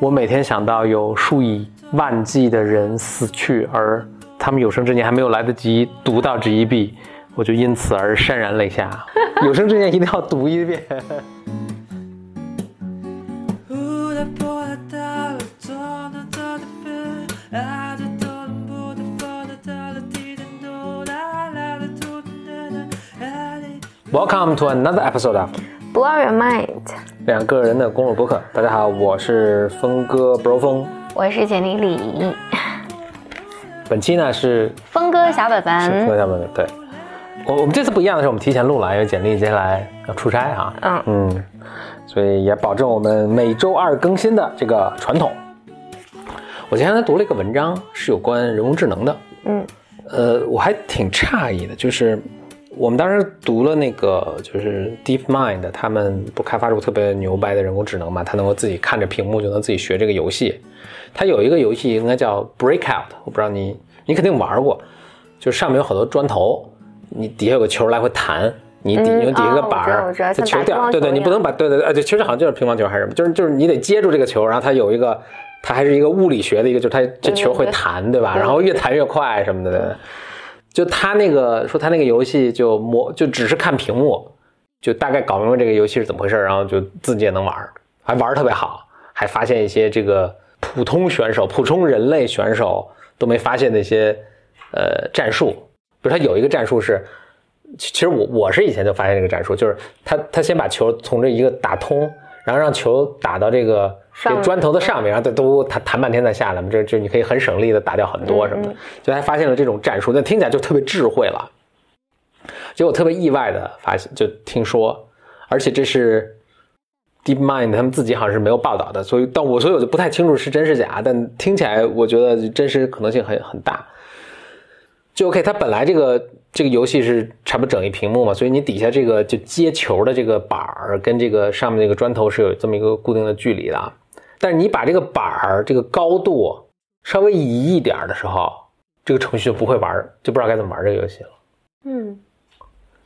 我每天想到有数以万计的人死去，而他们有生之年还没有来得及读到这一笔，我就因此而潸然泪下。有生之年一定要读一遍。Welcome to another episode of Blow Your Mind，两个人的公路博客。大家好，我是峰哥 Bro 峰。我是简历李，本期呢是峰哥小本本，峰哥小本本对，我我们这次不一样的是，我们提前录了，因为简历接下来要出差哈，嗯。嗯，所以也保证我们每周二更新的这个传统。我前两天读了一个文章，是有关人工智能的，嗯。呃，我还挺诧异的，就是我们当时读了那个就是 DeepMind，他们不开发出特别牛掰的人工智能嘛，他能够自己看着屏幕就能自己学这个游戏。它有一个游戏应该叫 Breakout，我不知道你你肯定玩过，就上面有好多砖头，你底下有个球来回弹。你底嗯有底下一个哦板儿球掉，像打乒乓对对，你不能把对对对，呃，对，其实好像就是乒乓球还是什么，就是就是你得接住这个球，然后它有一个，它还是一个物理学的一个，就是它这球会弹，对吧？然后越弹越快什么的。就他那个说他那个游戏就模就只是看屏幕，就大概搞明白这个游戏是怎么回事，然后就自己也能玩，还玩特别好，还发现一些这个普通选手、普通人类选手都没发现的一些呃战术，比如他有一个战术是，其实我我是以前就发现这个战术，就是他他先把球从这一个打通，然后让球打到这个砖头的上面，然后再都弹弹半天再下来嘛，这这你可以很省力的打掉很多什么的就还发现了这种战术，那听起来就特别智慧了。结果特别意外的发现，就听说，而且这是 DeepMind 他们自己好像是没有报道的，所以但我所以我就不太清楚是真是假，但听起来我觉得真实可能性很很大。就 OK，它本来这个这个游戏是差不多整一屏幕嘛，所以你底下这个就接球的这个板儿跟这个上面这个砖头是有这么一个固定的距离的啊。但是你把这个板儿这个高度稍微移一点的时候，这个程序就不会玩，就不知道该怎么玩这个游戏了。嗯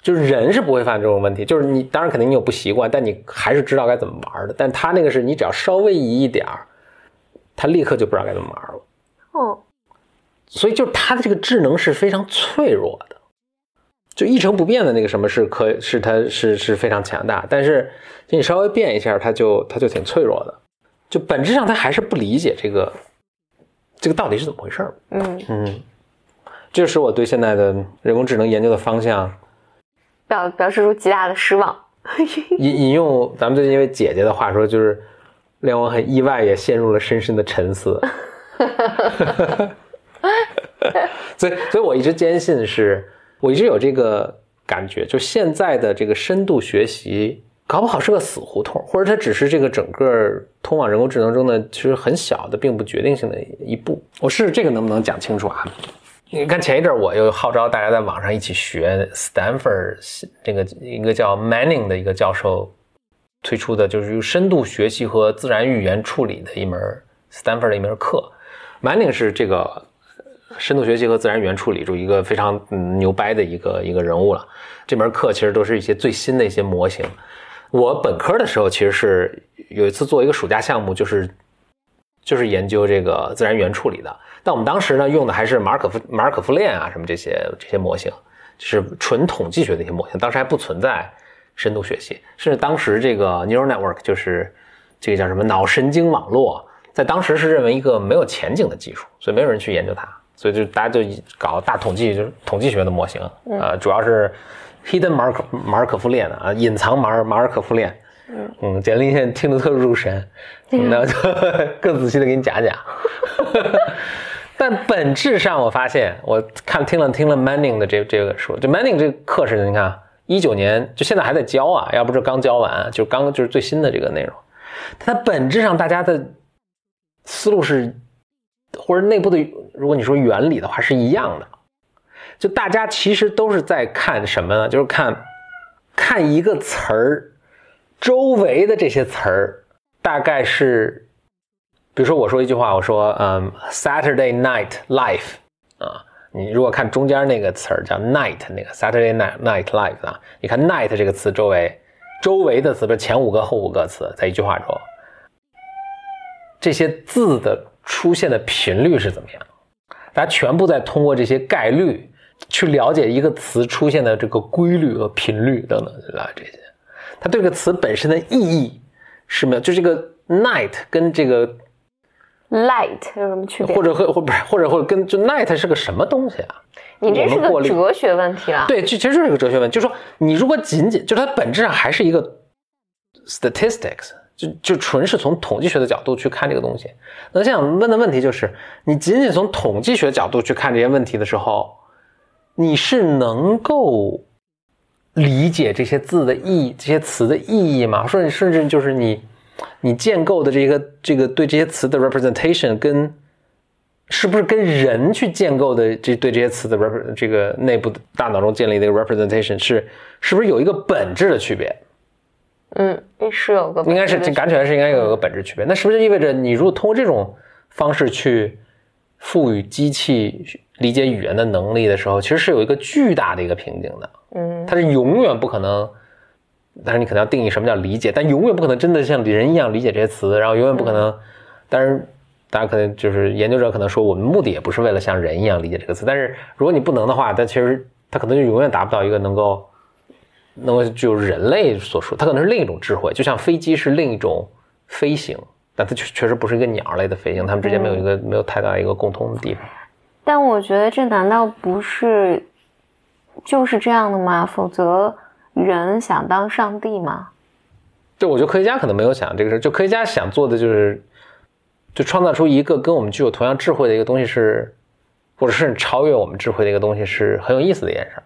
就是人是不会犯这种问题，就是你当然肯定你有不习惯，但你还是知道该怎么玩的。但他那个是你只要稍微移一点儿，他立刻就不知道该怎么玩了。哦所以就是它的这个智能是非常脆弱的，就一成不变的那个什么是可是它是是非常强大，但是就你稍微变一下，它就它就挺脆弱的，就本质上他还是不理解这个这个到底是怎么回事儿。嗯，嗯，这是我对现在的人工智能研究的方向。表表示出极大的失望。引引用咱们最近一位姐姐的话说，就是令我很意外，也陷入了深深的沉思。所以，所以我一直坚信是，我一直有这个感觉，就现在的这个深度学习，搞不好是个死胡同，或者它只是这个整个通往人工智能中的其实很小的，并不决定性的一步。我试试这个能不能讲清楚啊？你看前一阵儿我又号召大家在网上一起学 Stanford 这个一个叫 Manning 的一个教授推出的，就是用深度学习和自然语言处理的一门 Stanford 的一门课。Manning 是这个深度学习和自然语言处理中一个非常嗯牛掰的一个一个人物了。这门课其实都是一些最新的一些模型。我本科的时候其实是有一次做一个暑假项目，就是就是研究这个自然语言处理的。但我们当时呢用的还是马尔可夫马尔可夫链啊什么这些这些模型，就是纯统计学的一些模型，当时还不存在深度学习，甚至当时这个 neural network 就是这个叫什么脑神经网络，在当时是认为一个没有前景的技术，所以没有人去研究它，所以就大家就搞大统计，就是统计学的模型，呃，主要是 hidden 马尔可马尔可夫链啊，隐藏马尔马尔可夫链。嗯，简历现在听得特入神，那我就 更仔细的给你讲讲。但本质上，我发现我看听了听了 Manning 的这这个书，就 Manning 这个课是你看一九年就现在还在教啊，要不是刚教完，就刚就是最新的这个内容。它本质上大家的思路是，或者内部的，如果你说原理的话是一样的，就大家其实都是在看什么呢？就是看看一个词儿周围的这些词儿，大概是。比如说，我说一句话，我说，嗯，Saturday Night Life 啊，你如果看中间那个词儿叫 night，那个 Saturday Night Night Life 啊，你看 night 这个词周围，周围的词，比如前五个后五个词，在一句话中，这些字的出现的频率是怎么样，大家全部在通过这些概率去了解一个词出现的这个规律和频率等等啊这些，它对这个词本身的意义是没有，就这个 night 跟这个 light 有什么区别？或者和或不是或者或者跟就 night 是个什么东西啊？你这是个过哲学问题了。对，就其实就是个哲学问题，就是说你如果仅仅就它本质上还是一个 statistics，就就纯是从统计学的角度去看这个东西。那现在问的问题就是，你仅仅从统计学角度去看这些问题的时候，你是能够理解这些字的意义、这些词的意义吗？甚至甚至就是你你建构的这个这个对这些词的 representation 跟是不是跟人去建构的这对这些词的 rep 这个内部的大脑中建立的一个 representation 是是不是有一个本质的区别？嗯，是有个应该是这感觉是应该有个本质区别。那是不是意味着你如果通过这种方式去赋予机器理解语言的能力的时候，其实是有一个巨大的一个瓶颈的。嗯它是永远不可能，但是你可能要定义什么叫理解，但永远不可能真的像人一样理解这些词，然后永远不可能，当然。大家可能就是研究者可能说，我们目的也不是为了像人一样理解这个词，但是如果你不能的话，但其实它可能就永远达不到一个能够能够就人类所说，它可能是另一种智慧，就像飞机是另一种飞行，但它确确实不是一个鸟类的飞行，它们之间没有一个、没有太大一个共通的地方。但我觉得这难道不是就是这样的吗？否则人想当上帝吗？对，我觉得科学家可能没有想这个事儿，就科学家想做的就是，就创造出一个跟我们具有同样智慧的一个东西是，或者是超越我们智慧的一个东西是很有意思的一件事儿。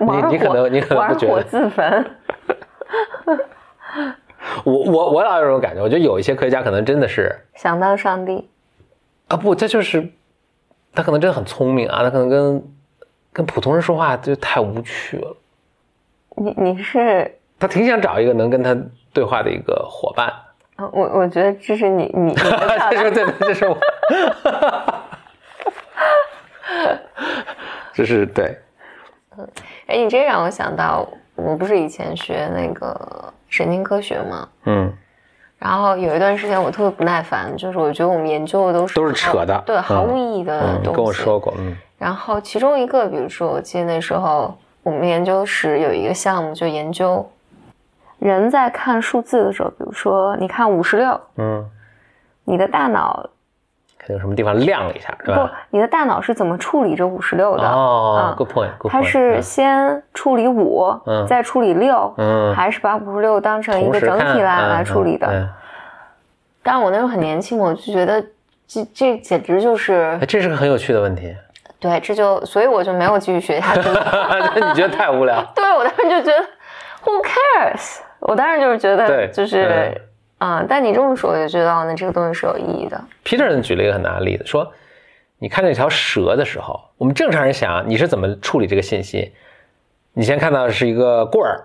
你你可能你可能不觉得自焚。我我我老有这种感觉，我觉得有一些科学家可能真的是想当上帝，啊不，这就是他可能真的很聪明啊，他可能跟跟普通人说话就太无趣了，你你是。他挺想找一个能跟他对话的一个伙伴。啊我我觉得这是你你 这是对，这是我，这是对，嗯哎，你这让我想到，我不是以前学那个神经科学吗？嗯，然后有一段时间我特别不耐烦，就是我觉得我们研究的都是都是扯的对，嗯毫无意义的嗯，东西。跟我说过，嗯然后其中一个，比如说，我记得那时候我们研究室有一个项目，就研究人在看数字的时候，比如说你看五十六，嗯，你的大脑有什么地方亮了一下，是不？，你的大脑是怎么处理这五十六的？哦嗯，good point，它是先处理五、嗯再处理六，嗯还是把五十六当成一个整体来、嗯来处理的？嗯但我那时候很年轻，我就觉得这这简直就是哎，这是个很有趣的问题，对，这就所以我就没有继续学下去。你觉得太无聊？对我当时就觉得，Who cares？我当时就是觉得，就是啊、但你这么说，我就觉得哦，那这个东西是有意义的。Peterson 举了一个很大的例子，说你看那条蛇的时候，我们正常人想你是怎么处理这个信息？你先看到是一个棍儿，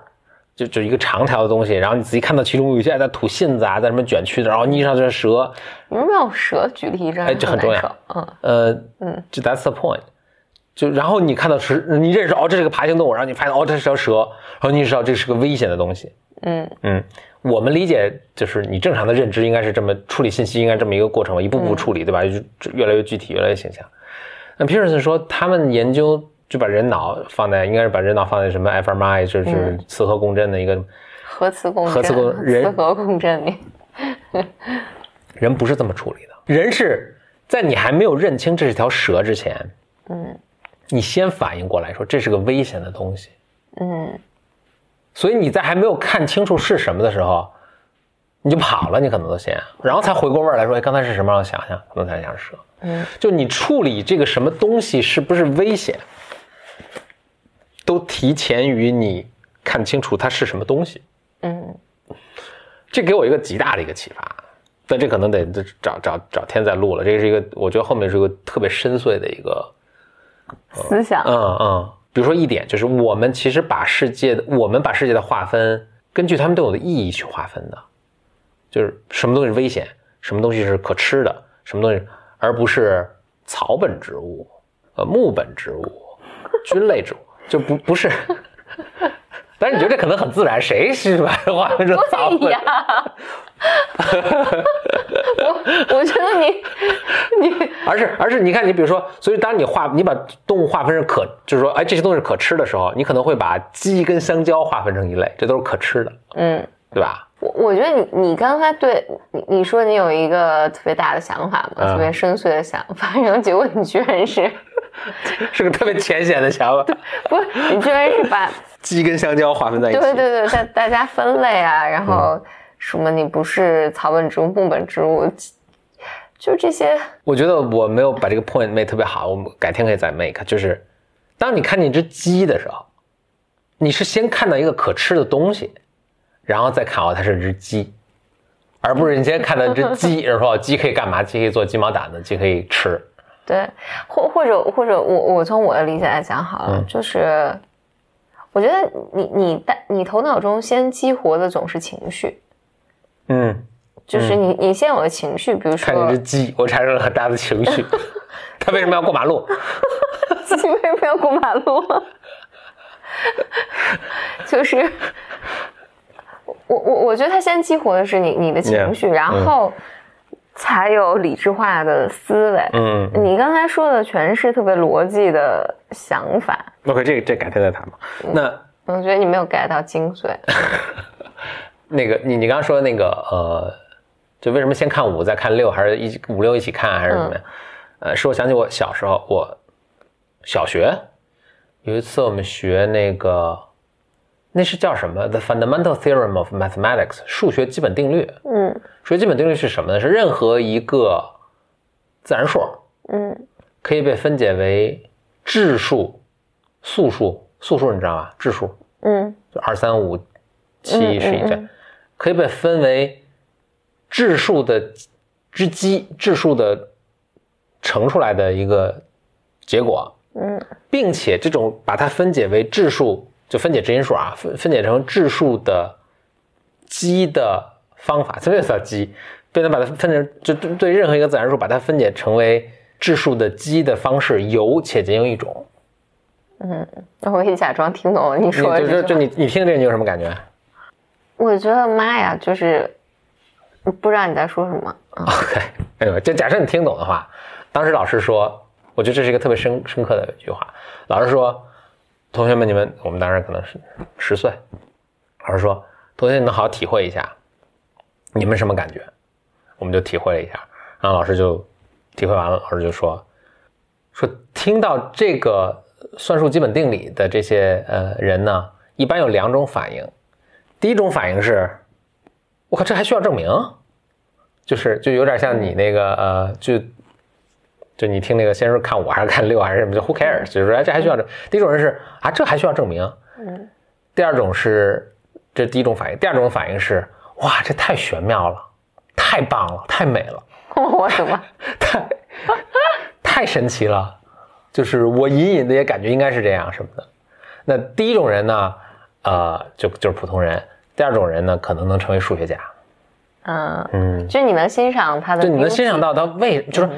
就就一个长条的东西，然后你仔细看到其中有一些在吐信子啊，在什么卷曲的，然后你一上这蛇，你为什么要蛇举例？真的哎这很重要。嗯呃，嗯，就 that's the point。就然后你看到是，你认识哦，这是个爬行动物，然后你发现哦，这是条蛇，然后你知道这是个危险的东西。嗯嗯，我们理解就是你正常的认知应该是这么处理信息，应该这么一个过程，一步步处理，对吧？就越来越具体，越来越形象。那 Peterson 说，他们研究就把人脑放在，应该是把人脑放在什么 fMRI，就是嗯。磁核共振的一个，核磁共振，核磁共人磁核共振里，人不是这么处理的，人是在你还没有认清这是条蛇之前，嗯。你先反应过来说这是个危险的东西，嗯所以你在还没有看清楚是什么的时候，你就跑了，你可能都先，然后才回过味儿来说，哎，刚才是什么？让我想想，可能才想是蛇。嗯就你处理这个什么东西是不是危险，都提前于你看清楚它是什么东西。嗯这给我一个极大的一个启发，但这可能得得找找找天再录了。这是一个，我觉得后面是个特别深邃的一个，思想，嗯嗯。比如说一点就是，我们其实把世界的，我们把世界的划分，根据他们对我的意义去划分的，就是什么东西是危险，什么东西是可吃的，什么东西，而不是草本植物、呃木本植物、菌类植物，就不不是，但是你觉得这可能很自然，谁是把它划分成草本？对呀，我我觉得你你 而是而是你看，你比如说，所以当你划你把动物划分成可，就是说，哎，这些东西是可吃的时候，你可能会把鸡跟香蕉划分成一类，这都是可吃的，嗯。对吧？我我觉得你你刚才对你你说你有一个特别大的想法嘛，嗯特别深邃的想法，然后结果你居然是 是个特别浅显的想法。不你居然是把 鸡跟香蕉划分在一起，对对对大大家分类啊，然后什么你不是草本植物木本植物，就这些我觉得我没有把这个 point make 特别好，我们改天可以再 make。就是当你看见一只鸡的时候，你是先看到一个可吃的东西，然后再看哦，它是只鸡，而不是你先看到一只鸡，然后鸡可以干嘛？鸡可以做鸡毛掸子，鸡可以吃。对，或或者或者我我从我的理解来讲好了，嗯就是我觉得你你大你头脑中先激活的总是情绪，嗯，就是你你先有的情绪，比如说看见一只鸡，我产生了很大的情绪。它为什么要过马路？自己为什么要过马路？就是我我我觉得他先激活的是你你的情绪然后才有理智化的思维。嗯你刚才说的全是特别逻辑的想法，，OK，这个这改天再谈吧。那我觉得你没有 get 到精髓。那个你你刚刚说的那个呃，就为什么先看五再看六，还是一五六一起看，还是怎么样？呃，使我想起我小时候，我小学有一次我们学那个，那是叫什么？The Fundamental Theorem of Mathematics，数学基本定律。嗯数学基本定律是什么呢？是任何一个自然数嗯可以被分解为质数、素数、素数你知道吧？质数嗯就二三五七嗯十一这样，可以被分为质数的之积，质数的乘出来的一个结果，嗯并且这种把它分解为质数，就分解质因数啊，分分解成质数的积的方法，什么叫积？不能把它分成，就对对任何一个自然数，把它分解成为质数的积的方式有且仅有一种。嗯，我可以假装听懂了你你说的就就就。你你听这个你有什么感觉？我觉得妈呀，就是不知道你在说什么。OK，哎呦，就假设你听懂的话，当时老师说，我觉得这是一个特别深深刻的一句话。老师说，同学们，你们我们当时可能是十岁，老师说，同学们能好好体会一下，你们什么感觉？我们就体会了一下，然后老师就体会完了，老师就说，说听到这个算术基本定理的这些呃人呢，一般有两种反应，第一种反应是，我靠，这还需要证明？就是就有点像你那个呃，就就你听那个先是看五还是看六 还是什么，就 who cares，就是说哎这还需要证。第一种人是啊这还需要证明，嗯第二种是这是第一种反应，第二种反应是哇这太玄妙了，太棒了，太美了，我的妈！太太神奇了，就是我隐隐的也感觉应该是这样什么的。那第一种人呢，呃就就是普通人；第二种人呢，可能能成为数学家。嗯，嗯，就是你能欣赏他的，就你能欣赏到他为，就是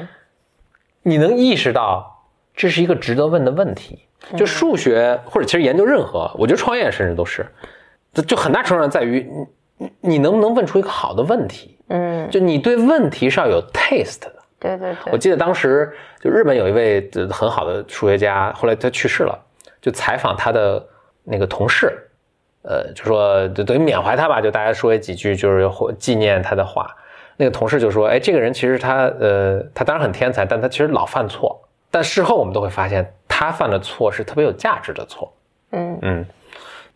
你能意识到这是一个值得问的问题。就数学或者其实研究任何，我觉得创业甚至都是，就就很大程度上在于你你你能不能问出一个好的问题。嗯，就你对问题是要有 taste 的。对对对，我记得当时就日本有一位呃很好的数学家，后来他去世了，就采访他的那个同事，呃，就说就等于缅怀他吧，就大家说几句，就是或纪念他的话。那个同事就说：“哎，这个人其实他呃，他当然很天才，但他其实老犯错。但事后我们都会发现，他犯的错是特别有价值的错。嗯嗯，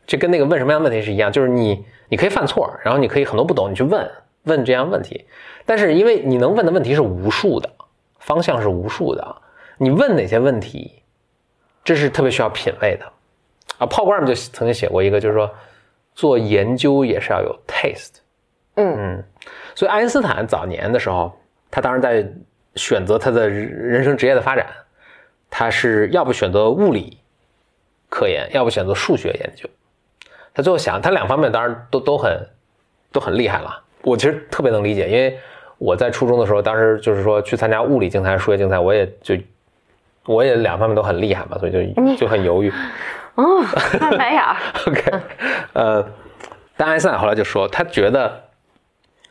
这跟那个问什么样的问题是一样，就是你你可以犯错，然后你可以很多不懂，你去问问这样问题，但是因为你能问的问题是无数的，方向是无数的，你问哪些问题，这是特别需要品味的啊。炮罐们就曾经写过一个，就是说做研究也是要有 taste，嗯嗯，所以爱因斯坦早年的时候，他当时在选择他的人生职业的发展，他是要不选择物理科研，要不选择数学研究。他最后想，他两方面当然都都很都很厉害了。我其实特别能理解，因为我在初中的时候，当时就是说去参加物理竞赛、数学竞赛，我也就我也两方面都很厉害嘛，所以就就很犹豫。哦，没有。OK，呃，但爱因斯坦后来就说，他觉得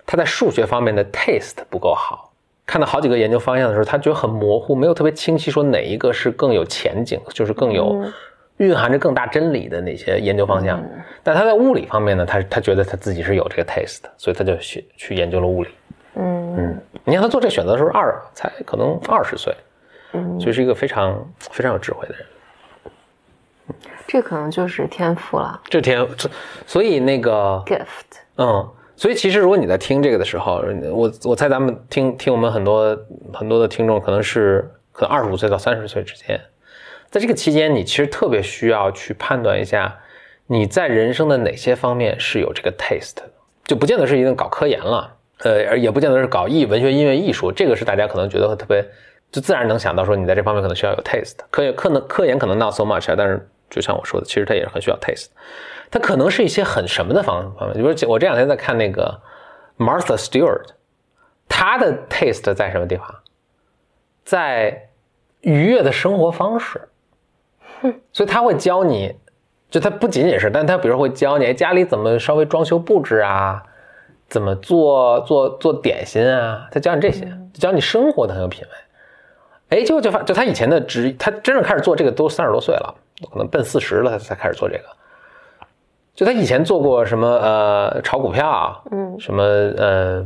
他在数学方面的 taste 不够好。看到好几个研究方向的时候，他觉得很模糊，没有特别清晰，说哪一个是更有前景，就是更有蕴含着更大真理的那些研究方向。但他在物理方面呢，他他觉得他自己是有这个 taste，所以他就去去研究了物理。嗯嗯，你看他做这选择的时候，二才可能二十岁，嗯，所以是一个非常非常有智慧的人。这可能就是天赋了。这天，所以那个 gift，嗯。所以其实，如果你在听这个的时候，我我猜咱们听听我们很多很多的听众，可能是可能二十五岁到三十岁之间，在这个期间，你其实特别需要去判断一下你在人生的哪些方面是有这个 taste 的，就不见得是一定搞科研了，呃，也不见得是搞艺文学、音乐、艺术，这个是大家可能觉得特别就自然能想到说你在这方面可能需要有 taste，科研可能科研可能 not so much，但是就像我说的，其实它也是很需要 taste。它可能是一些很什么的方方面，比如我这两天在看那个 Martha Stewart，她的 taste 在什么地方？在愉悦的生活方式。所以他会教你，就他不仅仅是，但他比如会教你家里怎么稍微装修布置啊，怎么做做做点心啊，他教你这些，教你生活的很有品味。哎，结果就发，就他以前的职，他真正开始做这个都三十多岁了，可能奔四十了，他才开始做这个。就他以前做过什么呃炒股票，嗯，什么呃，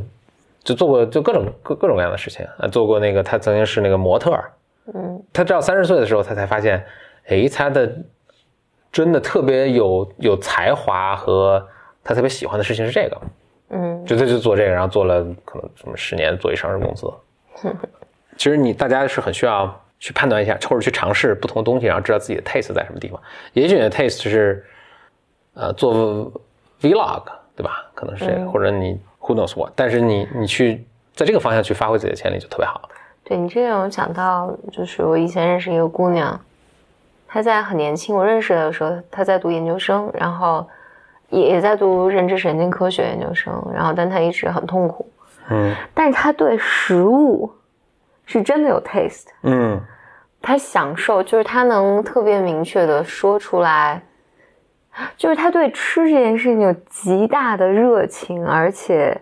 就做过就各种各各种各样的事情啊，做过那个他曾经是那个模特，嗯，他直到三十岁的时候，他才发现，哎，他的真的特别有有才华和他特别喜欢的事情是这个，嗯，就他就做这个，然后做了可能什么十年，做一上市公司。其实你大家是很需要去判断一下，或者去尝试不同的东西，然后知道自己的 taste 在什么地方。也许你的 taste 是。呃，做 vlog 对吧？可能是这个，或者你 who knows what，但是你你去在这个方向去发挥自己的潜力就特别好。对你这个我想到，就是我以前认识一个姑娘，她在很年轻，我认识的时候她在读研究生，然后也也在读认知神经科学研究生，然后但她一直很痛苦，嗯，但是她对食物是真的有 taste，嗯，她享受，就是她能特别明确的说出来。就是他对吃这件事情有极大的热情，而且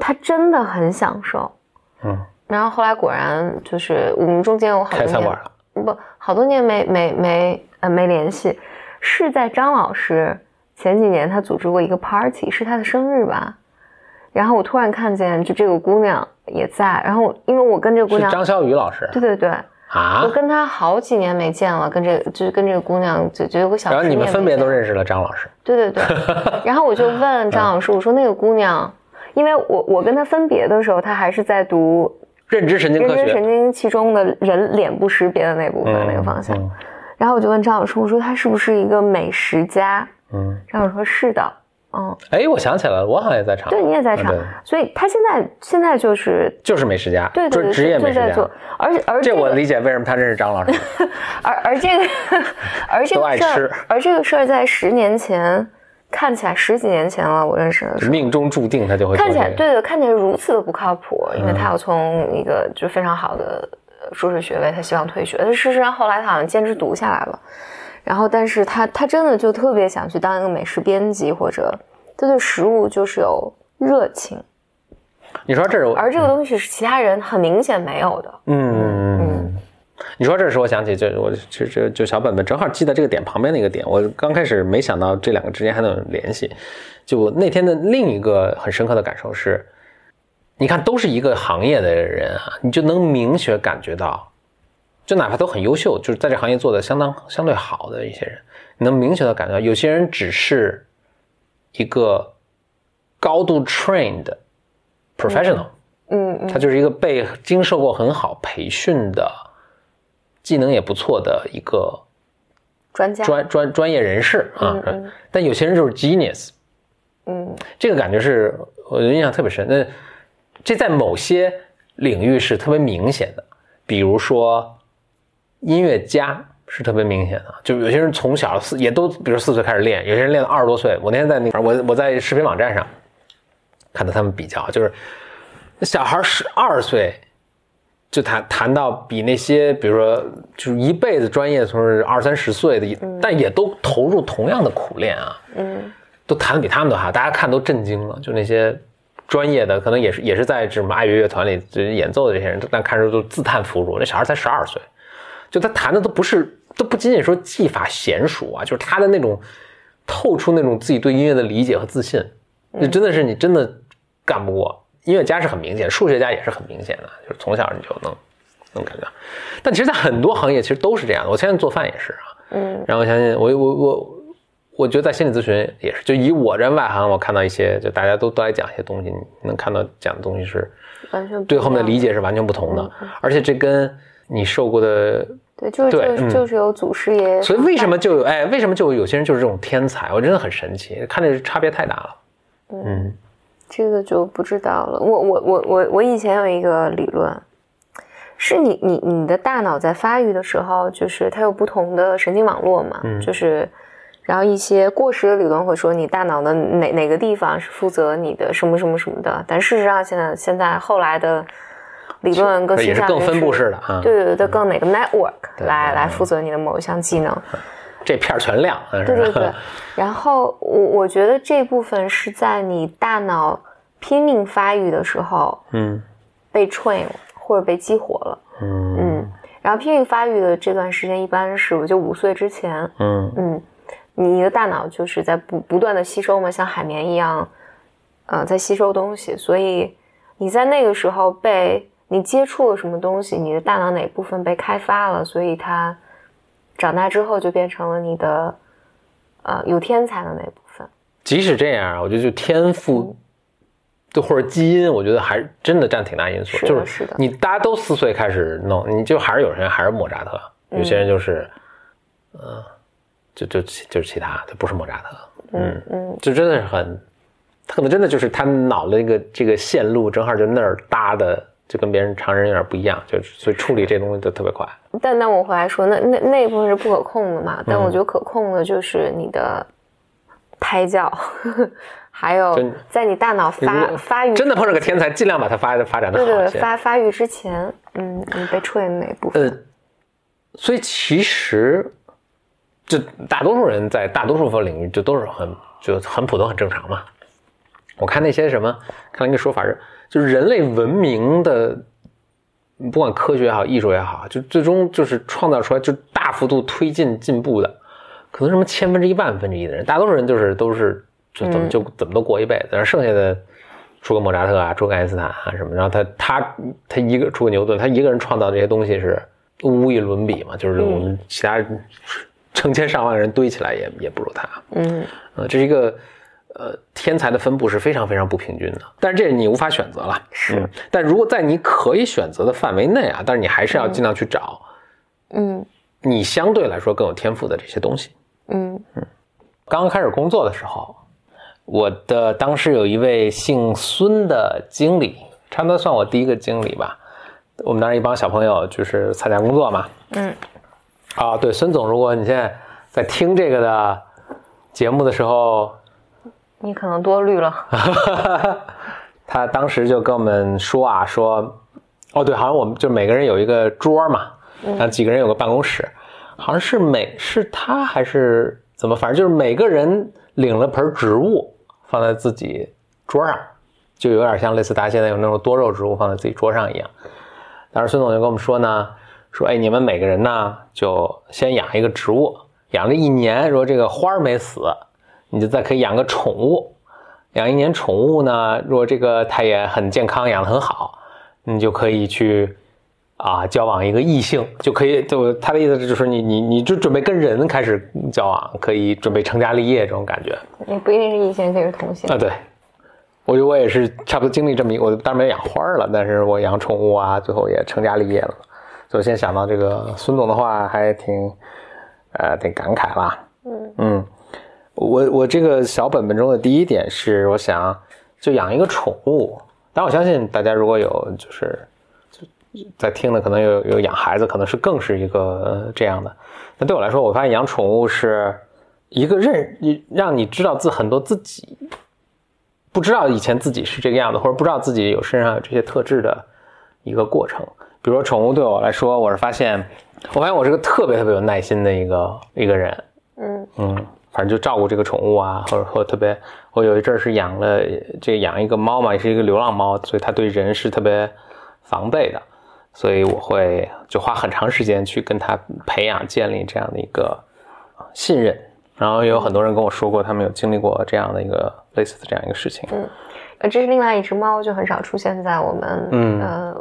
他真的很享受。嗯，然后后来果然就是我们中间有好多年不好多年没没没呃没联系，是在张老师前几年他组织过一个 party，是他的生日吧？然后我突然看见就这个姑娘也在，然后因为我跟这个姑娘张小雨老师，对对对。啊！我跟他好几年没见了，跟这个就是跟这个姑娘就就有个小。然后你们分别都认识了张老师。对对对。然后我就问张老师，我说那个姑娘，因为我我跟她分别的时候，她还是在读认知神经科学、认知神经其中的人脸部识别的那部分那个方向。然后我就问张老师，我说她是不是一个美食家？嗯，张老师说是的。嗯，哎，我想起来了，我好像也在场。对，你也在场，所以他现在现在就是就是美食家，对对对，职业美食家。而且而这我理解为什么他认识张老师。而而这个而这个事儿，而这个事儿在十年前看起来十几年前了，我认识的命中注定他就会看起来对对，看起来如此的不靠谱，因为他要从一个就非常好的硕士学位，他希望退学，但事实上后来他好像坚持读下来了。然后，但是他他真的就特别想去当一个美食编辑，或者他对食物就是有热情。你说这是，而这个东西是其他人很明显没有的。嗯嗯。你说这时我想起，就我就就就小本本正好记在这个点旁边的一个点。我刚开始没想到这两个之间还能有联系。就那天的另一个很深刻的感受是，你看都是一个行业的人啊，你就能明确感觉到。就哪怕都很优秀，就是在这行业做的相当相对好的一些人，你能明显的感觉到，有些人只是一个高度 trained professional，嗯嗯，他就是一个被经受过很好培训的，技能也不错的一个专家。专专专业人士啊，但有些人就是 genius，嗯，这个感觉是我印象特别深。那这在某些领域是特别明显的，比如说。音乐家是特别明显的，就有些人从小四也都，比如四岁开始练，有些人练到二十多岁。我那天在那，我我在视频网站上看到他们比较，就是小孩十二岁就谈谈到比那些比如说就是一辈子专业从事二三十岁的，但也都投入同样的苦练啊，嗯都弹的比他们都好，大家看都震惊了。就那些专业的，可能也是也是在什么爱乐乐团里演奏的这些人，但看着都自叹弗如。那小孩才十二岁，就他弹的都不是，都不仅仅说技法娴熟啊，就是他的那种透出那种自己对音乐的理解和自信，那真的是你真的干不过。音乐家是很明显，数学家也是很明显的，就是从小你就能能感觉到。但其实，在很多行业其实都是这样的。我现在做饭也是啊，嗯然后我相信我我我，我觉得在心理咨询也是，就以我这外行，我看到一些就大家都都来讲一些东西，你能看到讲的东西是完全对后面的理解。解是完全不同的嗯，而且这跟你受过的，对，就是就是就是有祖师爷。所以为什么就有哎，为什么就有些人就是这种天才？我真的很神奇，看着差别太大了。嗯这个就不知道了。我我我我我以前有一个理论，是你你你的大脑在发育的时候，就是它有不同的神经网络嘛，嗯就是。然后一些过时的理论会说你大脑的哪哪个地方是负责你的什么什么什么的，但事实上现在现在后来的理论更也是更倾向于分布式的啊。对对对，更哪个 network 来嗯来负责你的某一项技能。这片儿全亮，对对 对，然后我我觉得这部分是在你大脑拼命发育的时候嗯。被 train 或者被激活了，嗯。嗯，然后拼命发育的这段时间一般是我就五岁之前，嗯。嗯，你的大脑就是在不不断的吸收嘛，像海绵一样，呃，在吸收东西，所以你在那个时候被你接触了什么东西，你的大脑哪部分被开发了，所以它长大之后就变成了你的呃有天才的那部分。即使这样，我觉得就天赋，就或者基因，我觉得还是真的占挺大因素。是就是的你大家都四岁开始弄，你就还是有人还是莫扎特，有些人就是，嗯、就就就是其他，就不是莫扎特。嗯嗯，就真的是很，他可能真的就是他脑的那个这个线路正好就那儿搭的，就跟别人常人有点不一样，就所以处理这东西都特别快。但但我回来说，那那那部分是不可控的嘛？但我嗯觉得可控的就是你的胎教，还有在你大脑发发育真的碰上个天才，尽量把它发发展的对对对好。发发育之前，嗯，你被 train 的那一部分，呃，所以其实，就大多数人在大多数分领域就都是很就很普通、很正常嘛。我看那些什么，看了一个说法是，就是人类文明的，不管科学也好、艺术也好，就最终就是创造出来就大幅度推进进步的，可能什么千分之一、万分之一的人，大多数人就是都是就怎么嗯就怎么都过一辈子，然后剩下的。出个莫扎特啊，出个爱因斯坦啊什么，然后他他他一个出个牛顿，他一个人创造这些东西是无与伦比嘛，就是我们其他成千上万人堆起来也也不如他。嗯呃，这是一个呃天才的分布是非常非常不平均的，但是这你无法选择了。是嗯，但如果在你可以选择的范围内啊，但是你还是要尽量去找嗯你相对来说更有天赋的这些东西。嗯刚刚开始工作的时候，我的当时有一位姓孙的经理，差不多算我第一个经理吧。我们当时一帮小朋友就是参加工作嘛。嗯，啊，对，孙总，如果你现在在听这个的节目的时候，你可能多虑了，他当时就跟我们说啊，说，哦，对，好像我们就每个人有一个桌嘛，然后几个人有个办公室，好像是每是他还是怎么，反正就是每个人领了盆植物放在自己桌上，就有点像类似大家现在有那种多肉植物放在自己桌上一样。当时孙总就跟我们说呢，说，哎，你们每个人呢就先养一个植物，养了一年，如果这个花儿没死，你就再可以养个宠物。养一年宠物呢，如果这个它也很健康，养得很好，你就可以去啊交往一个异性，就可以就他的意思就是你你你就准备跟人开始交往，可以准备成家立业这种感觉也不一定是异性，可以是同性啊。。对，我觉得我也是差不多经历这么一，我当然没有养花儿了，但是我养宠物啊，最后也成家立业了。所以我现在想到这个孙总的话，还挺呃挺感慨啦。嗯嗯，我我这个小本本中的第一点是，我想就养一个宠物。但我相信大家如果有就是就在听的，可能有有养孩子，可能是更是一个、呃这样的。那对我来说，我发现养宠物是一个认你让你知道自很多自己不知道以前自己是这个样子，或者不知道自己有身上有这些特质的一个过程。比如说宠物对我来说，我是发现，我发现我是个特别特别有耐心的一个一个人。嗯嗯，反正就照顾这个宠物啊，或者或特别，我有一阵儿是养了这个养一个猫嘛，也是一个流浪猫，所以它对人是特别防备的，所以我会就花很长时间去跟它培养建立这样的一个呃信任。然后也有很多人跟我说过，他们有经历过这样的一个类似的这样一个事情。嗯呃，这是另外一只猫，就很少出现在我们嗯呃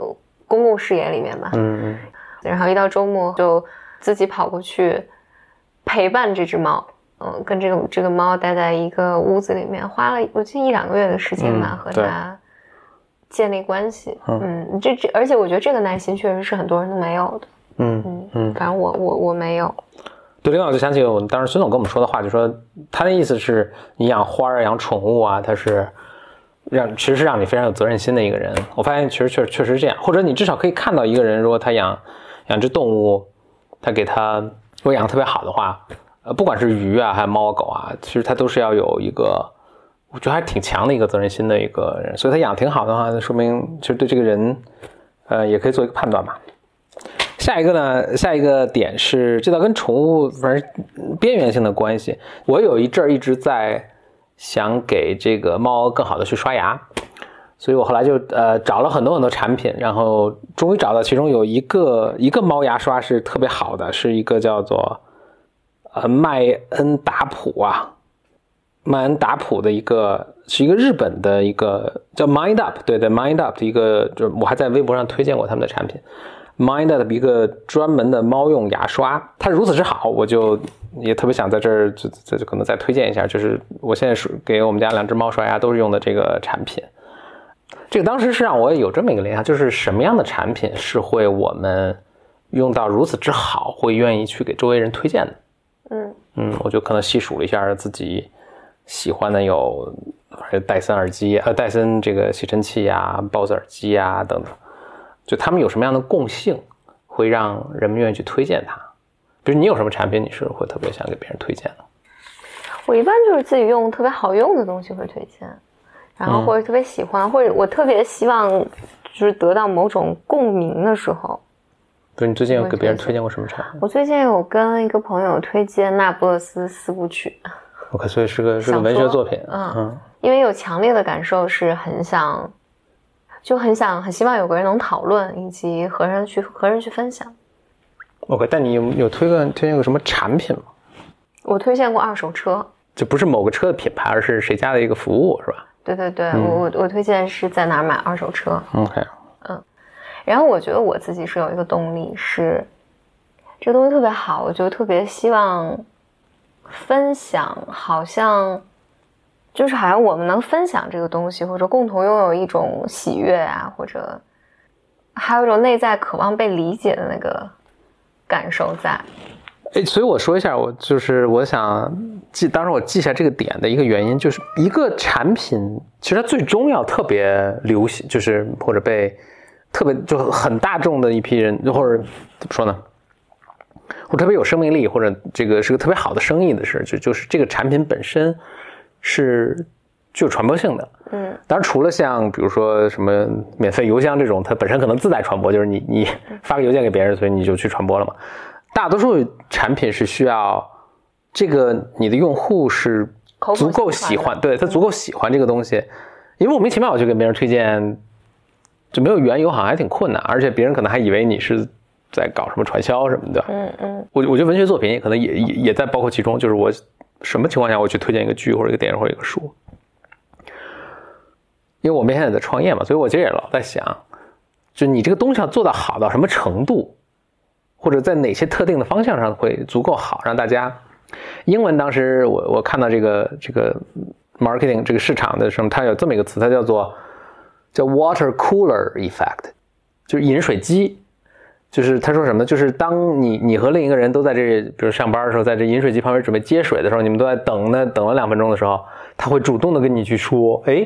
公共视野里面嘛。嗯嗯然后一到周末就自己跑过去陪伴这只猫，嗯、跟这个这个猫待在一个屋子里面，花了我记得一两个月的时间吧，嗯和它建立关系。嗯嗯，这这，而且我觉得这个耐心确实是很多人都没有的。嗯嗯嗯，反正我我我没有。对，另外我就想起我们当时孙总跟我们说的话，就说他的意思是你养花儿、养宠物啊，他是让其实是让你非常有责任心的一个人。我发现其实确确实是这样，或者你至少可以看到一个人，如果他养养只动物，他给他如果养的特别好的话，呃，不管是鱼啊还是猫啊狗啊，其实它都是要有一个，我觉得还挺强的一个责任心的一个人。所以他养挺好的话，那说明其实对这个人，呃，也可以做一个判断吧。下一个呢？下一个点是，这倒跟宠物反正边缘性的关系。我有一阵儿一直在想给这个猫更好的去刷牙，所以我后来就呃找了很多很多产品，然后终于找到其中有一个一个猫牙刷是特别好的，是一个叫做呃麦恩达普啊，麦恩达普的一个是一个日本的一个叫 Mind Up，对对 Mind Up 的一个，就我还在微博上推荐过他们的产品。Mind Up 一个专门的猫用牙刷，它如此之好，我就也特别想在这儿就就就可能再推荐一下，就是我现在是给我们家两只猫刷牙都是用的这个产品。这个当时是让我有这么一个联想，就是什么样的产品是会我们用到如此之好，会愿意去给周围人推荐的？嗯嗯，我就可能细数了一下自己喜欢的有，还有戴森耳机，呃，戴森这个吸尘器啊、BOSS 耳机啊等等，就他们有什么样的共性，会让人们愿意去推荐它？比如你有什么产品，你是会特别想给别人推荐的？我一般就是自己用特别好用的东西会推荐，然后或者特别喜欢，或者我特别希望就是得到某种共鸣的时候。比如你最近有给别人推荐过什么产品我最近有跟一个朋友推荐《那不勒斯四部曲》？OK，所以是个是个文学作品。嗯嗯因为有强烈的感受，是很想，就很想很希望有个人能讨论，以及和人去和人去分享。OK，但你有有推荐推荐过什么产品吗？我推荐过二手车，就不是某个车的品牌，而是谁家的一个服务，是吧对对对，嗯我我我推荐是在哪儿买二手车。？OK，然后我觉得我自己是有一个动力，是这个东西特别好，我就特别希望分享，好像就是好像我们能分享这个东西，或者共同拥有一种喜悦啊，或者还有一种内在渴望被理解的那个感受在。哎，所以我说一下，我就是我想记，当时我记下这个点的一个原因，就是一个产品其实它最终要特别流行，就是或者被特别就很大众的一批人，或者怎么说呢，或者特别有生命力，或者这个是个特别好的生意的事，就就是这个产品本身是具有传播性的。嗯当然，除了像比如说什么免费邮箱这种，它本身可能自带传播，就是你你发个邮件给别人，所以你就去传播了嘛。大多数产品是需要这个你的用户是足够喜欢，对他足够喜欢这个东西，因为莫名其妙我就给别人推荐，就没有缘由好像还挺困难，而且别人可能还以为你是在搞什么传销什么的。嗯嗯我我觉得文学作品也可能也也也在包括其中，就是我什么情况下我去推荐一个剧或者一个电影或者一个书，因为我们现在在创业嘛，所以我其实也老在想，就你这个东西要做到好到什么程度，或者在哪些特定的方向上会足够好，让大家。英文当时我我看到这个这个 marketing 这个市场的时候，它有这么一个词，它叫做叫 water cooler effect，就是饮水机。就是他说什么呢？就是当你你和另一个人都在这，比如上班的时候，在这饮水机旁边准备接水的时候，你们都在等呢，等了两分钟的时候，他会主动的跟你去说，哎，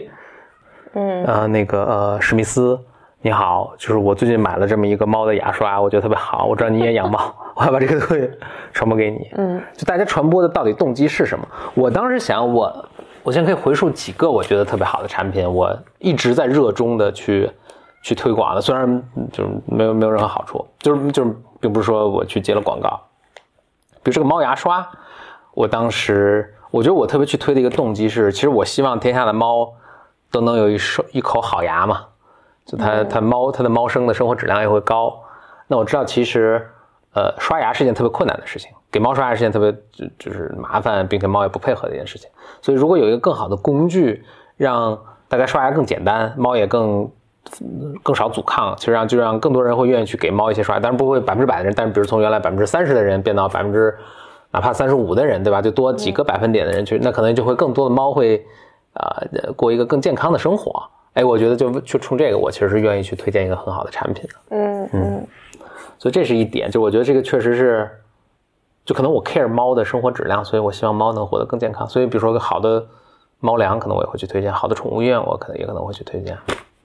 嗯呃，那个呃，史密斯，你好，就是我最近买了这么一个猫的牙刷，我觉得特别好，我知道你也养猫，我要把这个东西传播给你。嗯就大家传播的到底动机是什么？我当时想，我我现在可以回溯几个我觉得特别好的产品，我一直在热衷的去去推广的，虽然就是没有没有任何好处，就是就是并不是说我去接了广告，比如这个猫牙刷，我当时我觉得我特别去推的一个动机是，其实我希望天下的猫都能有一手一口好牙嘛，就它它猫它的猫生的生活质量也会高。那我知道其实呃刷牙是件特别困难的事情，给猫刷牙是件特别就就是麻烦，并且猫也不配合的一件事情。所以如果有一个更好的工具，让大家刷牙更简单，猫也更。更少阻抗，其实让就让更多人会愿意去给猫一些刷，当然不会百分之百的人，但是比如从原来百分之三十的人变到百分之哪怕三十五的人，对吧？就多几个百分点的人去，那可能就会更多的猫会啊过一个更健康的生活。哎，我觉得就就冲这个，我其实是愿意去推荐一个很好的产品的。嗯嗯，所以这是一点，就我觉得这个确实是，就可能我 care 猫的生活质量，所以我希望猫能活得更健康。所以比如说个好的猫粮，可能我也会去推荐；好的宠物医院，我可能也可能会去推荐。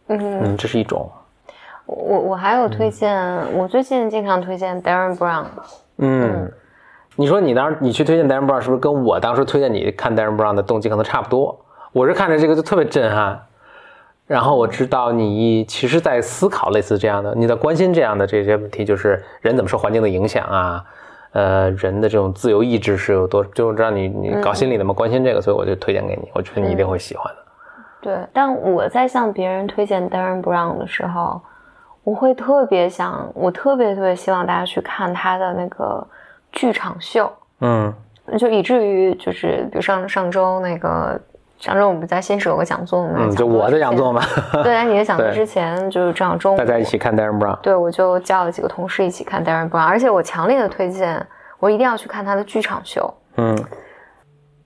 嗯这是一种。我我还有推荐，我最近经常推荐 Darren Brown。嗯，你说你当时你去推荐 Darren Brown，是不是跟我当时推荐你看 Darren Brown 的动机可能差不多？我是看着这个就特别震撼，然后我知道你其实在思考类似这样的，你在关心这样的这些问题，就是人怎么受环境的影响啊，呃，人的这种自由意志是有多，就知道你你搞心理的嘛，关心这个，所以我就推荐给你，我觉得你一定会喜欢的。对，但我在向别人推荐 Darren Brown 的时候，我会特别想，我特别特别希望大家去看他的那个剧场秀，嗯，就以至于就是比如上上周那个上周我们在新市有个讲座嘛，嗯，就我的讲座嘛，对，在你的讲座之前就是这样中午大家一起看 Darren Brown，对，我就叫了几个同事一起看 Darren Brown，而且我强烈的推荐，我一定要去看他的剧场秀，嗯，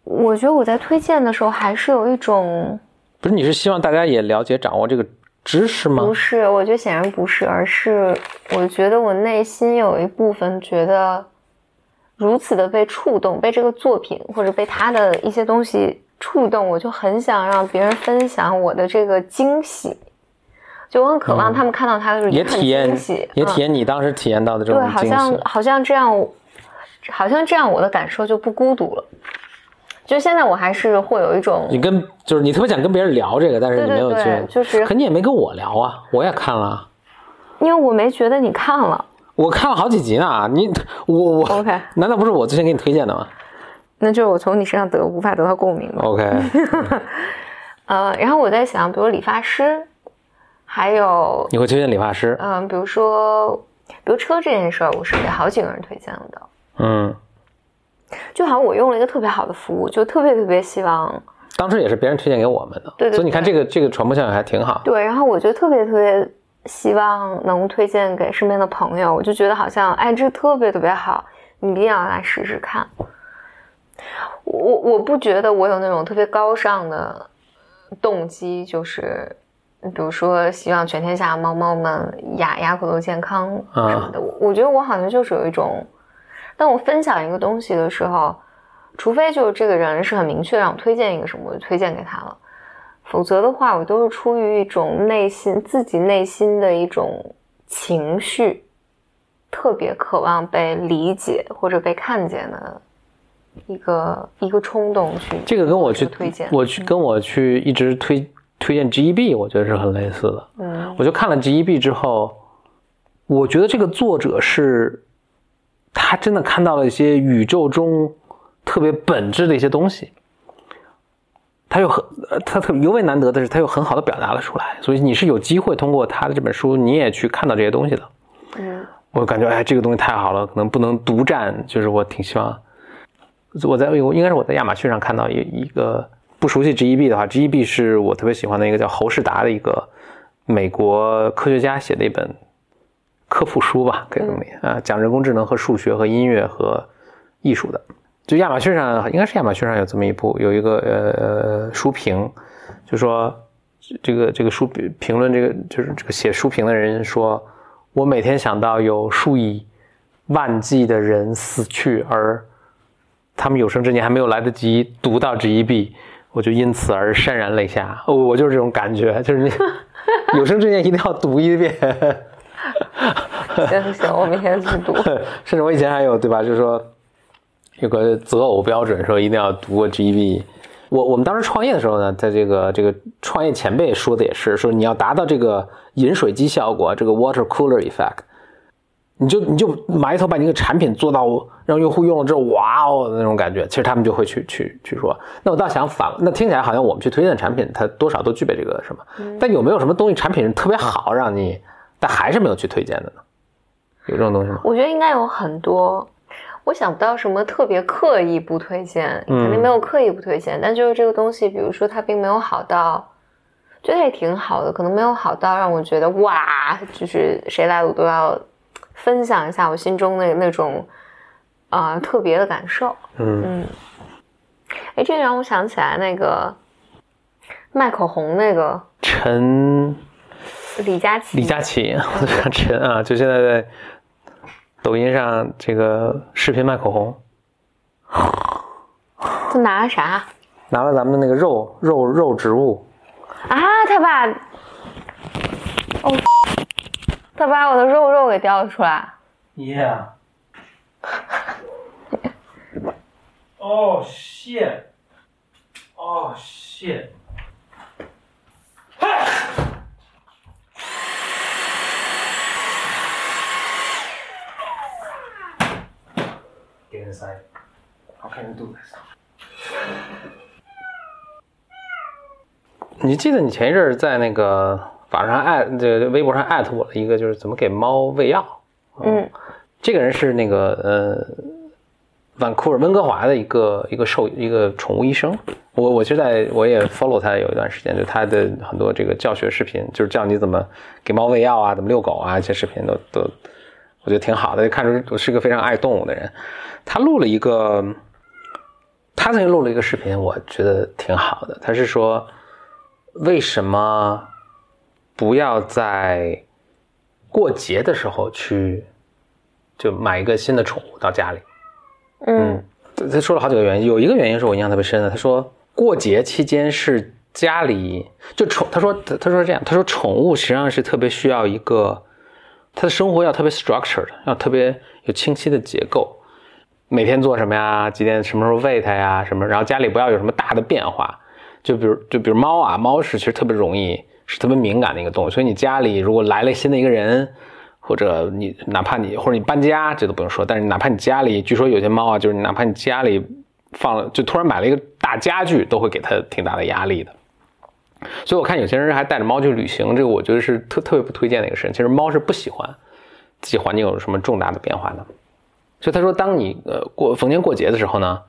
我觉得我在推荐的时候还是有一种。不是，你是希望大家也了解、掌握这个知识吗？不是，我觉得显然不是，而是我觉得我内心有一部分觉得如此的被触动，被这个作品或者被他的一些东西触动，我就很想让别人分享我的这个惊喜，就我很渴望他们看到他的时候也体验，也体验你当时体验到的这种对，好像好像这样，好像这样我的感受就不孤独了。就现在我还是会有一种，你跟就是你特别想跟别人聊这个，但是你没有去，就是，可你也没跟我聊啊，我也看了，因为我没觉得你看了，我看了好几集呢，你我我，OK，难道不是我之前给你推荐的吗？那就是我从你身上得无法得到共鸣，OK，呃，然后我在想，比如理发师，还有你会推荐理发师，嗯，比如说，比如车这件事儿，我是给好几个人推荐的，嗯。就好像我用了一个特别好的服务，就特别特别希望。当时也是别人推荐给我们的，对对。所以你看这个这个传播效应还挺好。对，然后我就特别特别希望能推荐给身边的朋友，我就觉得好像哎，这特别特别好，你一定要来试试看。我我不觉得我有那种特别高尚的动机，就是比如说希望全天下猫猫们牙牙口都健康什么的。我我觉得我好像就是有一种。当我分享一个东西的时候，除非就是这个人是很明确让我推荐一个什么，我就推荐给他了。否则的话，我都是出于一种内心自己内心的一种情绪，特别渴望被理解或者被看见的一个一个冲动去。这个跟我去推荐，我去跟我去一直推推荐 G E B，我觉得是很类似的。嗯，我就看了 G E B 之后，我觉得这个作者是。他真的看到了一些宇宙中特别本质的一些东西，他又很他特尤为难得的是，他又很好的表达了出来。所以你是有机会通过他的这本书，你也去看到这些东西的。嗯，我感觉哎，这个东西太好了，可能不能独占，就是我挺希望我在应该是我在亚马逊上看到一一个不熟悉 G E B 的话，G E B 是我特别喜欢的一个叫侯世达的一个美国科学家写的一本。科普书吧，可以这么理解啊，讲人工智能和数学和音乐和艺术的。就亚马逊上，应该是亚马逊上有这么一部，有一个呃书评，就说这个这个书评论这个就是这个写书评的人说，我每天想到有数以万计的人死去，而他们有生之年还没有来得及读到这一笔，我就因此而潸然泪下。哦，我就是这种感觉，就是你 有生之年一定要读一遍。行行，我明天去读。甚至我以前还有对吧？就是说有个择偶标准，说一定要读过 G B。我我们当时创业的时候呢，在这个这个创业前辈说的也是，说你要达到这个饮水机效果，这个 water cooler effect，你就你就埋头把你这个产品做到让用户用了之后，哇哦的那种感觉，其实他们就会去去去说。那我倒想反，那听起来好像我们去推荐产品，它多少都具备这个什么，但有没有什么东西产品特别好，让你但还是没有去推荐的呢？有这种东西吗？我觉得应该有很多。我想不到什么特别刻意不推荐，肯定没有刻意不推荐，但就是这个东西，比如说它并没有好到，觉得也挺好的，可能没有好到让我觉得哇，就是谁来我都要分享一下我心中的那种啊特别的感受。嗯嗯，哎，这让我想起来那个卖口红那个陈李佳琦，李佳琦，陈啊，就现在在。抖音上这个视频卖口红，他拿了啥？拿了咱们的那个肉肉肉植物。啊，他把哦，他把我的肉肉给叼了出来。Yeah。Oh shit. Oh shit. inside. How can you do this? 你记得你前一阵在那个网上艾这个微博上艾特我了一个，就是怎么给猫喂药。嗯，这个人是那个呃，万库尔温哥华的一个一个兽一个宠物医生。我我就在我也 follow 他有一段时间，就他的很多这个教学视频，就是教你怎么给猫喂药啊，怎么遛狗啊，这些视频都都我觉得挺好的，看出我是个非常爱动物的人。他录了一个，他曾经录了一个视频，我觉得挺好的。他是说，为什么不要在过节的时候去就买一个新的宠物到家里？嗯，他说了好几个原因，有一个原因是我印象特别深的。他说，过节期间是家里就宠，他说他说这样，他说宠物实际上是特别需要一个，他的生活要特别 structured，要特别有清晰的结构。每天做什么呀？几点什么时候喂它呀？什么？然后家里不要有什么大的变化。就比如，就比如猫啊，猫是其实特别容易，是特别敏感的一个动物。所以你家里如果来了新的一个人，或者你哪怕你或者你搬家，这都不用说。但是哪怕你家里，据说有些猫啊，就是哪怕你家里放了，就突然买了一个大家具，都会给它挺大的压力的。所以我看有些人还带着猫去旅行，这个我觉得是特特别不推荐的一个事情。其实猫是不喜欢自己环境有什么重大的变化的。所以他说，当你呃过逢年过节的时候呢，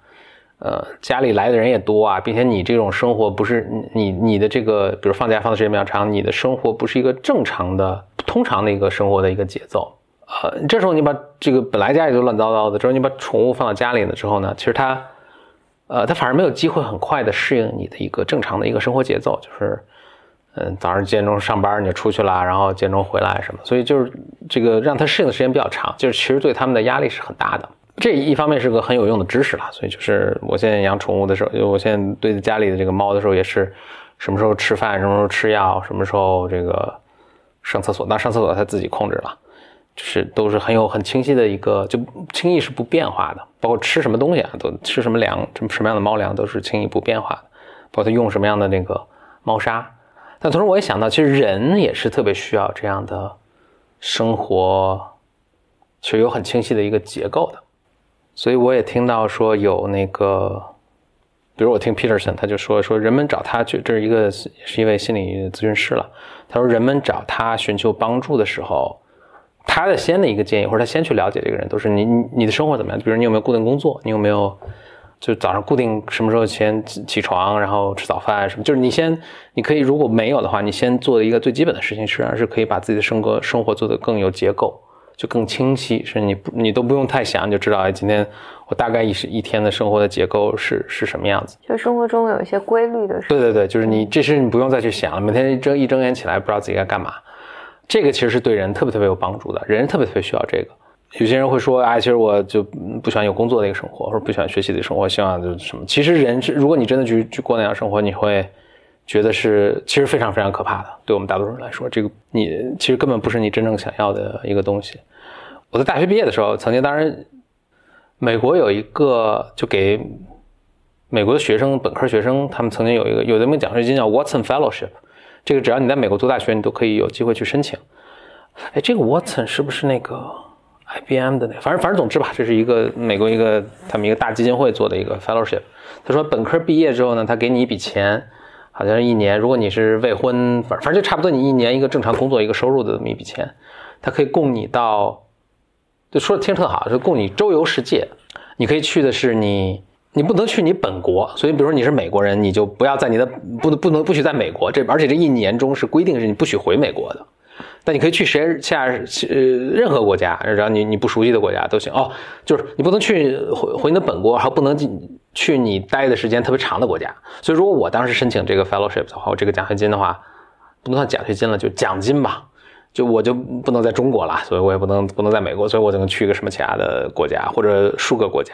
呃家里来的人也多啊，并且你这种生活不是你你的这个，比如放假放的时间比较长，你的生活不是一个正常的、通常的一个生活的一个节奏。呃，这时候你把这个本来家里就乱糟糟的，之后你把宠物放到家里了之后呢，其实它，呃，它反而没有机会很快的适应你的一个正常的一个生活节奏，就是。嗯，早上几点钟上班你就出去啦，然后几点钟回来什么，所以就是这个让它适应的时间比较长，就是其实对他们的压力是很大的。这一方面是个很有用的知识了，所以就是我现在养宠物的时候，就我现在对家里的这个猫的时候，也是什么时候吃饭，什么时候吃药，什么时候这个上厕所，那上厕所它自己控制了，就是都是很有很清晰的一个，就轻易是不变化的。包括吃什么东西啊，都吃什么粮，什么什么样的猫粮都是轻易不变化的。包括它用什么样的那个猫砂。但同时，我也想到，其实人也是特别需要这样的生活，其实有很清晰的一个结构的。所以我也听到说有那个，比如我听 Peterson，他就说说人们找他去，这是一个是一位心理咨询师了。他说人们找他寻求帮助的时候，他的先的一个建议，或者他先去了解这个人，都是你你的生活怎么样？比如你有没有固定工作？你有没有？就早上固定什么时候先起床，然后吃早饭什么，就是你先，你可以如果没有的话，你先做的一个最基本的事情，实际上是可以把自己的生活生活做得更有结构，就更清晰，是你不你都不用太想，你就知道哎，今天我大概一是一天的生活的结构是是什么样子，就生活中有一些规律的事。对对对，就是你这事你不用再去想了，每天一睁一睁眼起来不知道自己该干嘛，这个其实是对人特别特别有帮助的，人特别特别需要这个。有些人会说，哎，其实我就不喜欢有工作的一个生活，或者不喜欢学习的生活，希望就是什么？其实人是，如果你真的去去过那样生活，你会觉得是其实非常非常可怕的。对我们大多数人来说，这个你其实根本不是你真正想要的一个东西。我在大学毕业的时候，曾经当然，美国有一个就给美国的学生，本科学生，他们曾经有一个有这么奖学金叫 Watson Fellowship，这个只要你在美国读大学，你都可以有机会去申请。哎，这个 Watson 是不是那个 IBM 的那？反正反正总之吧，这是一个美国一个他们一个大基金会做的一个 Fellowship。他说本科毕业之后呢，他给你一笔钱，好像是一年，如果你是未婚，反反正就差不多你一年一个正常工作一个收入的这么一笔钱，它可以供你到，就说的听着特好，就供你周游世界。你可以去的是你。你不能去你本国，所以比如说你是美国人，你就不要在你的不能不能不许在美国这，而且这一年中是规定是你不许回美国的，但你可以去谁下呃任何国家，只要你你不熟悉的国家都行哦，就是你不能去回回你的本国，还不能进去你待的时间特别长的国家。所以如果我当时申请这个 fellowship 的话，我这个奖学金的话，不能算奖学金了，就奖金吧，就我就不能在中国了，所以我也不能不能在美国，所以我只能去一个什么其他的国家或者数个国家。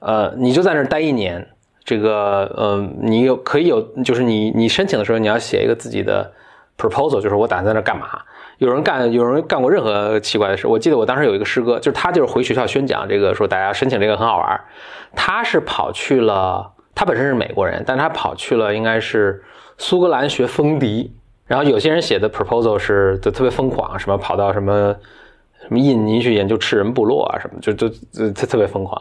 呃，你就在那儿待一年，这个，呃，你有可以有，就是你你申请的时候，你要写一个自己的 proposal，就是我打算在那儿干嘛。有人干，有人干过任何奇怪的事。我记得我当时有一个师哥，就是他就是回学校宣讲这个，说大家申请这个很好玩。他是跑去了，他本身是美国人，但他跑去了应该是苏格兰学风笛。然后有些人写的 proposal 是就特别疯狂，什么跑到什么什么印尼去研究吃人部落啊，什么就就就特特别疯狂。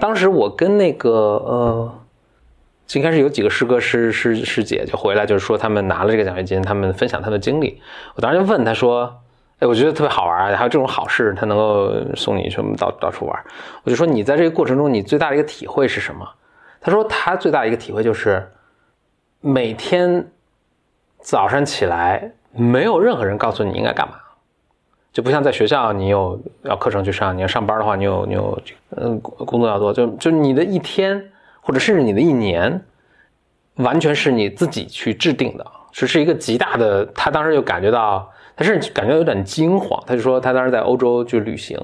当时我跟那个呃，应该是有几个师哥师师师姐就回来，就是说他们拿了这个奖学金，他们分享他的经历。我当时就问他说：“哎，我觉得特别好玩啊，还有这种好事，他能够送你什么到到处玩？”我就说：“你在这个过程中，你最大的一个体会是什么？”他说：“他最大的一个体会就是每天早上起来，没有任何人告诉你应该干嘛。”就不像在学校，你有要课程去上，你要上班的话，你有你有嗯工作要做，就就你的一天或者甚至你的一年，完全是你自己去制定的，是是一个极大的。他当时就感觉到，他甚至感觉有点惊慌。他就说他当时在欧洲去旅行，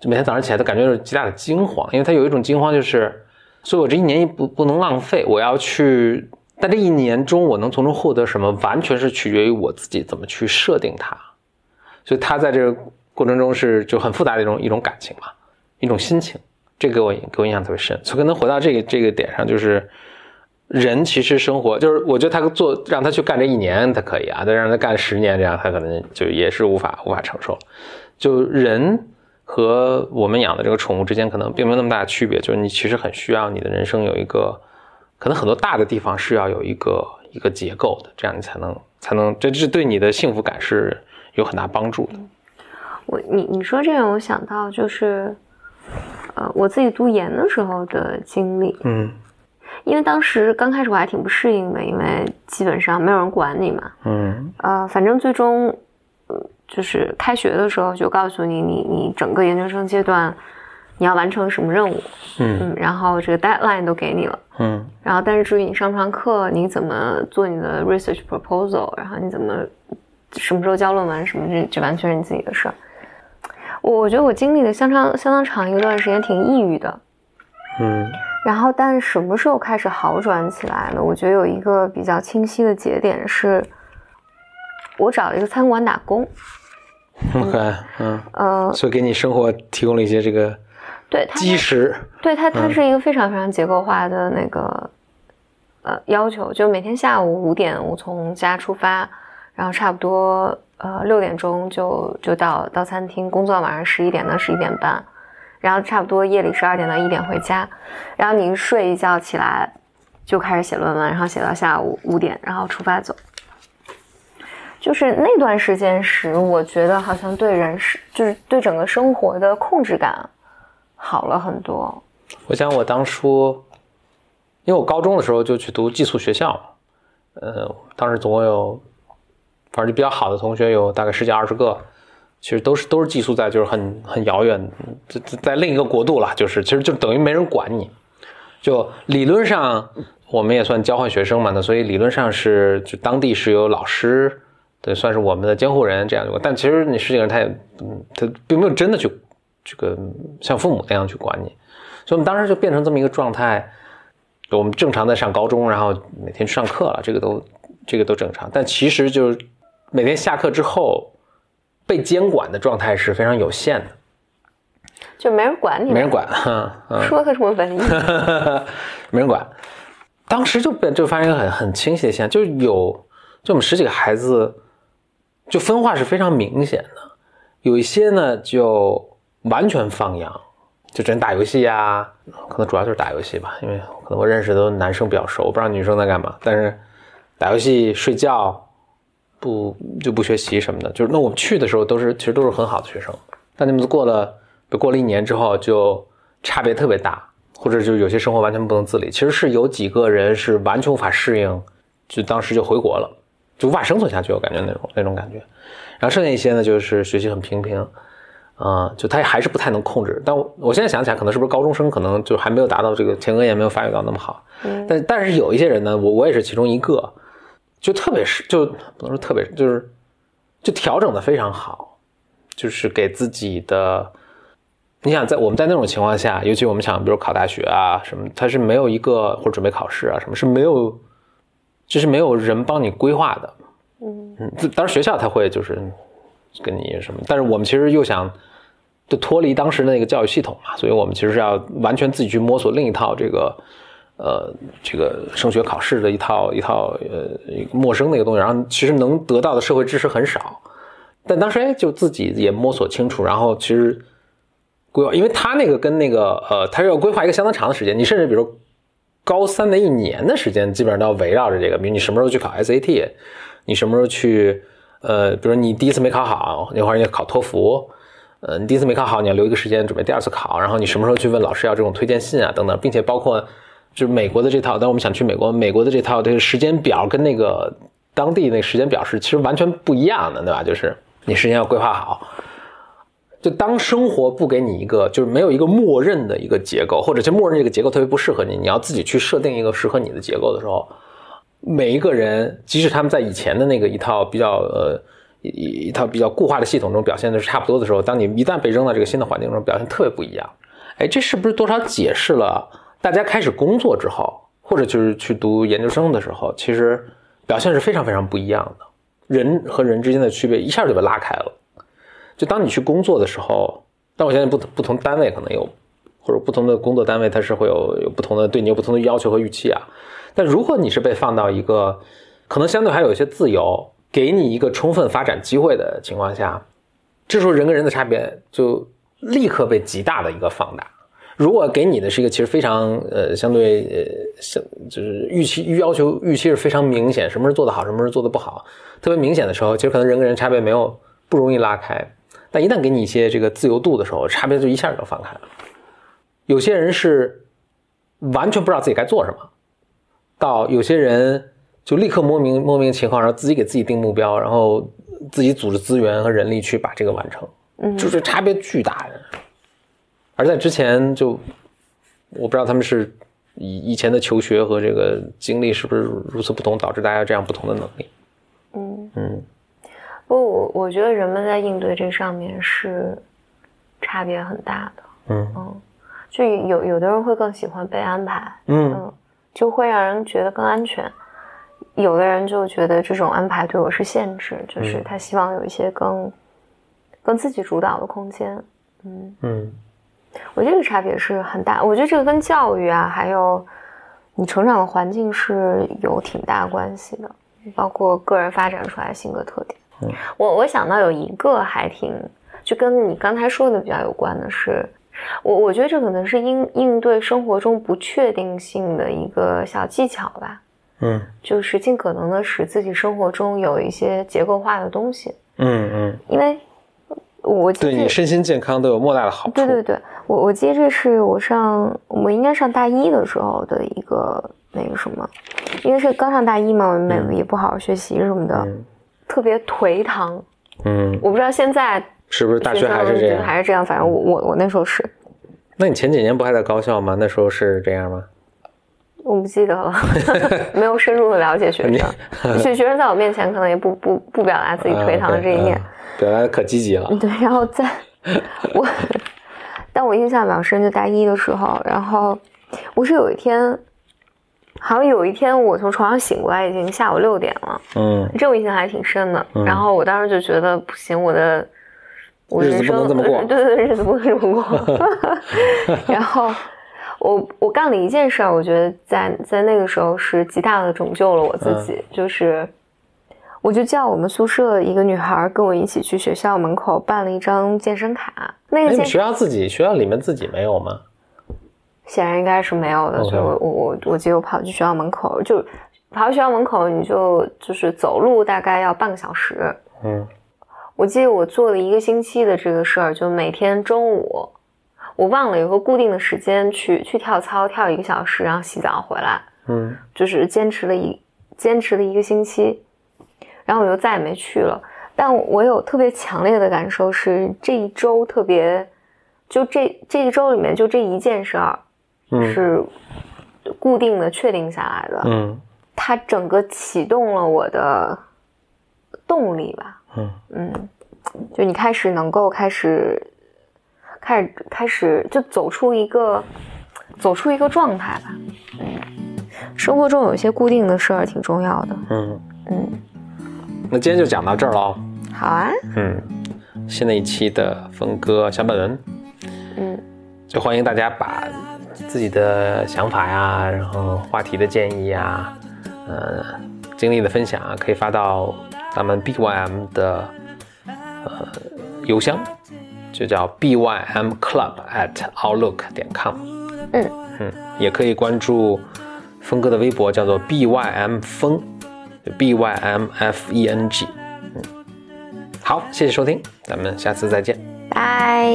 就每天早上起来都感觉有极大的惊慌，因为他有一种惊慌，就是所以我这一年不不能浪费，我要去，但这一年中我能从中获得什么，完全是取决于我自己怎么去设定它。所以他在这个过程中是就很复杂的一种一种感情嘛，一种心情，这给我给我印象特别深。所以可能回到这个这个点上，就是人其实生活就是，我觉得他做让他去干这一年他可以啊，但让他干十年这样，他可能就也是无法无法承受。就人和我们养的这个宠物之间可能并没有那么大的区别，就是你其实很需要你的人生有一个，可能很多大的地方是要有一个一个结构的，这样你才能才能这这对你的幸福感是。有很大帮助的。我你你说这个，我想到就是，呃，我自己读研的时候的经历。嗯，因为当时刚开始我还挺不适应的，因为基本上没有人管你嘛。嗯。呃，反正最终，就是开学的时候就告诉你，你你整个研究生阶段你要完成什么任务。嗯嗯。然后这个 deadline 都给你了。嗯。然后，但是至于你上不上课，你怎么做你的 research proposal，然后你怎么。什么时候交论文什么这这完全是你自己的事儿。我我觉得我经历了相当相当长一段时间挺抑郁的，嗯。然后，但什么时候开始好转起来了？我觉得有一个比较清晰的节点是，我找了一个餐馆打工。OK，嗯嗯，所以给你生活提供了一些这个对基石。对它，它是一个非常非常结构化的那个呃要求，就每天下午五点我从家出发。然后差不多呃六点钟就就到到餐厅工作，晚上十一点到十一点半，然后差不多夜里十二点到一点回家，然后你睡一觉起来就开始写论文，然后写到下午五点，然后出发走。就是那段时间时，我觉得好像对人是就是对整个生活的控制感好了很多。我想我当初，因为我高中的时候就去读寄宿学校，呃，当时总共有。反正就比较好的同学有大概十几二十个，其实都是都是寄宿在就是很很遥远，在在另一个国度了，就是其实就等于没人管你，就理论上我们也算交换学生嘛，那所以理论上是就当地是有老师，对，算是我们的监护人这样但其实你十几个人他也他并没有真的去这个像父母那样去管你，所以我们当时就变成这么一个状态，我们正常在上高中，然后每天去上课了，这个都这个都正常，但其实就是。每天下课之后，被监管的状态是非常有限的。就没人管你，没人管，说个什么文艺，没人管。当时就被就发现一个很很清晰的现象，就是有就我们十几个孩子，就分化是非常明显的。有一些呢就完全放养，就只能打游戏呀，可能主要就是打游戏吧，因为可能我认识的都男生比较熟，我不知道女生在干嘛。但是打游戏、睡觉，不就不学习什么的。就是那我们去的时候都是其实都是很好的学生，但你们过了过了一年之后就差别特别大。或者就有些生活完全不能自理，其实是有几个人是完全无法适应，就当时就回国了，就无法生存下去，我感觉那种那种感觉。然后剩下一些呢，就是学习很平平，啊，就他还是不太能控制。但我我现在想起来，可能是不是高中生，可能就还没有达到这个前额叶没有发育到那么好。嗯。但但是有一些人呢，我我也是其中一个，就特别是就不能说特别，就是就调整的非常好，就是给自己的。你想在我们在那种情况下，尤其我们想，比如考大学啊什么，他是没有一个或者准备考试啊什么，是没有，就是没有人帮你规划的。嗯嗯，当然学校他会就是跟你什么，但是我们其实又想就脱离当时的那个教育系统嘛，所以我们其实是要完全自己去摸索另一套这个呃这个升学考试的一套一套呃陌生的一个东西，然后其实能得到的社会知识很少，但当时哎就自己也摸索清楚，然后其实。规划，因为他那个跟那个呃，他要规划一个相当长的时间。你甚至比如高三的一年的时间，基本上都要围绕着这个。比如你什么时候去考 SAT，你什么时候去呃，比如你第一次没考好，那会儿你要考托福，呃，你第一次没考好，你要留一个时间准备第二次考。然后你什么时候去问老师要这种推荐信啊等等，并且包括就是美国的这套，但我们想去美国，美国的这套这个时间表跟那个当地那个时间表是其实完全不一样的，对吧？就是你时间要规划好。就当生活不给你一个，就是没有一个默认的一个结构，或者就默认这个结构特别不适合你，你要自己去设定一个适合你的结构的时候，每一个人，即使他们在以前的那个一套比较呃一一套比较固化的系统中表现的是差不多的时候，当你一旦被扔到这个新的环境中，表现特别不一样。哎，这是不是多少解释了大家开始工作之后，或者就是去读研究生的时候，其实表现是非常非常不一样的，人和人之间的区别一下就被拉开了。就当你去工作的时候，但我相信不不同单位可能有，或者不同的工作单位它是会有有不同的对你有不同的要求和预期啊。但如果你是被放到一个可能相对还有一些自由，给你一个充分发展机会的情况下，这时候人跟人的差别就立刻被极大的一个放大。如果给你的是一个其实非常呃相对呃相就是预期预要求预期是非常明显，什么是做得好，什么是做得不好，特别明显的时候，其实可能人跟人差别没有不容易拉开。但一旦给你一些这个自由度的时候，差别就一下就放开了。有些人是完全不知道自己该做什么，到有些人就立刻摸明摸明情况，然后自己给自己定目标，然后自己组织资源和人力去把这个完成。嗯，就是差别巨大。而在之前就我不知道他们是以以前的求学和这个经历是不是如此不同，导致大家这样不同的能力。嗯嗯。不，我我觉得人们在应对这上面是差别很大的。嗯嗯，就有有的人会更喜欢被安排，嗯，就会让人觉得更安全。有的人就觉得这种安排对我是限制，就是他希望有一些更更自己主导的空间。嗯嗯，我觉得这个差别是很大。我觉得这个跟教育啊，还有你成长的环境是有挺大关系的，包括个人发展出来性格特点。我我想到有一个还挺，就跟你刚才说的比较有关的是，我我觉得这可能是应应对生活中不确定性的一个小技巧吧。嗯，就是尽可能的使自己生活中有一些结构化的东西。嗯嗯，因为我对你身心健康都有莫大的好处。对对对，我我记得这是我上我应该上大一的时候的一个那个什么，因为是刚上大一嘛，我们也不好好学习什么的。特别颓唐，嗯，我不知道现在是不是大学还是这样，还是这样。反正我我我那时候是。那你前几年不还在高校吗？那时候是这样吗？我不记得了，没有深入的了解学生。学学生在我面前可能也不不不表达自己颓唐的这一面，表达的可积极了。对，然后在我，但我印象比较深，就大一的时候，然后我是有一天。好像有一天我从床上醒过来，已经下午六点了。嗯，这我印象还挺深的。然后我当时就觉得不行，我的我日子人生不能这么过对对对，日子不能这么过。然后我我干了一件事儿，我觉得在在那个时候是极大的拯救了我自己，就是我就叫我们宿舍一个女孩儿跟我一起去学校门口办了一张健身卡。那哎，个健你们学校自己学校里面自己没有吗？显然应该是没有的，所以我我我我记得我跑去学校门口，就跑到学校门口，你就就是走路大概要半个小时。嗯我记得我做了一个星期的这个事儿，就每天中午，我忘了有个固定的时间去去跳操，跳一个小时，然后洗澡回来，嗯就是坚持了一坚持了一个星期，然后我就再也没去了。但我有特别强烈的感受是，这一周特别，就这这一周里面就这一件事儿嗯是固定的确定下来的，嗯它整个启动了我的动力吧。嗯嗯，就你开始能够开始，开始开始就走出一个走出一个状态吧。嗯，生活中有一些固定的事儿挺重要的。嗯，嗯，那今天就讲到这儿了哦。好啊。嗯，新的一期的峰哥小本文，嗯就欢迎大家把自己的想法呀，然后话题的建议呀，呃，经历的分享啊，可以发到咱们 BYM 的呃邮箱，就叫 bym club at outlook 点 com。嗯嗯，也可以关注峰哥的微博，叫做 bym 峰就，b y m f e n g。嗯，好，谢谢收听，咱们下次再见。拜。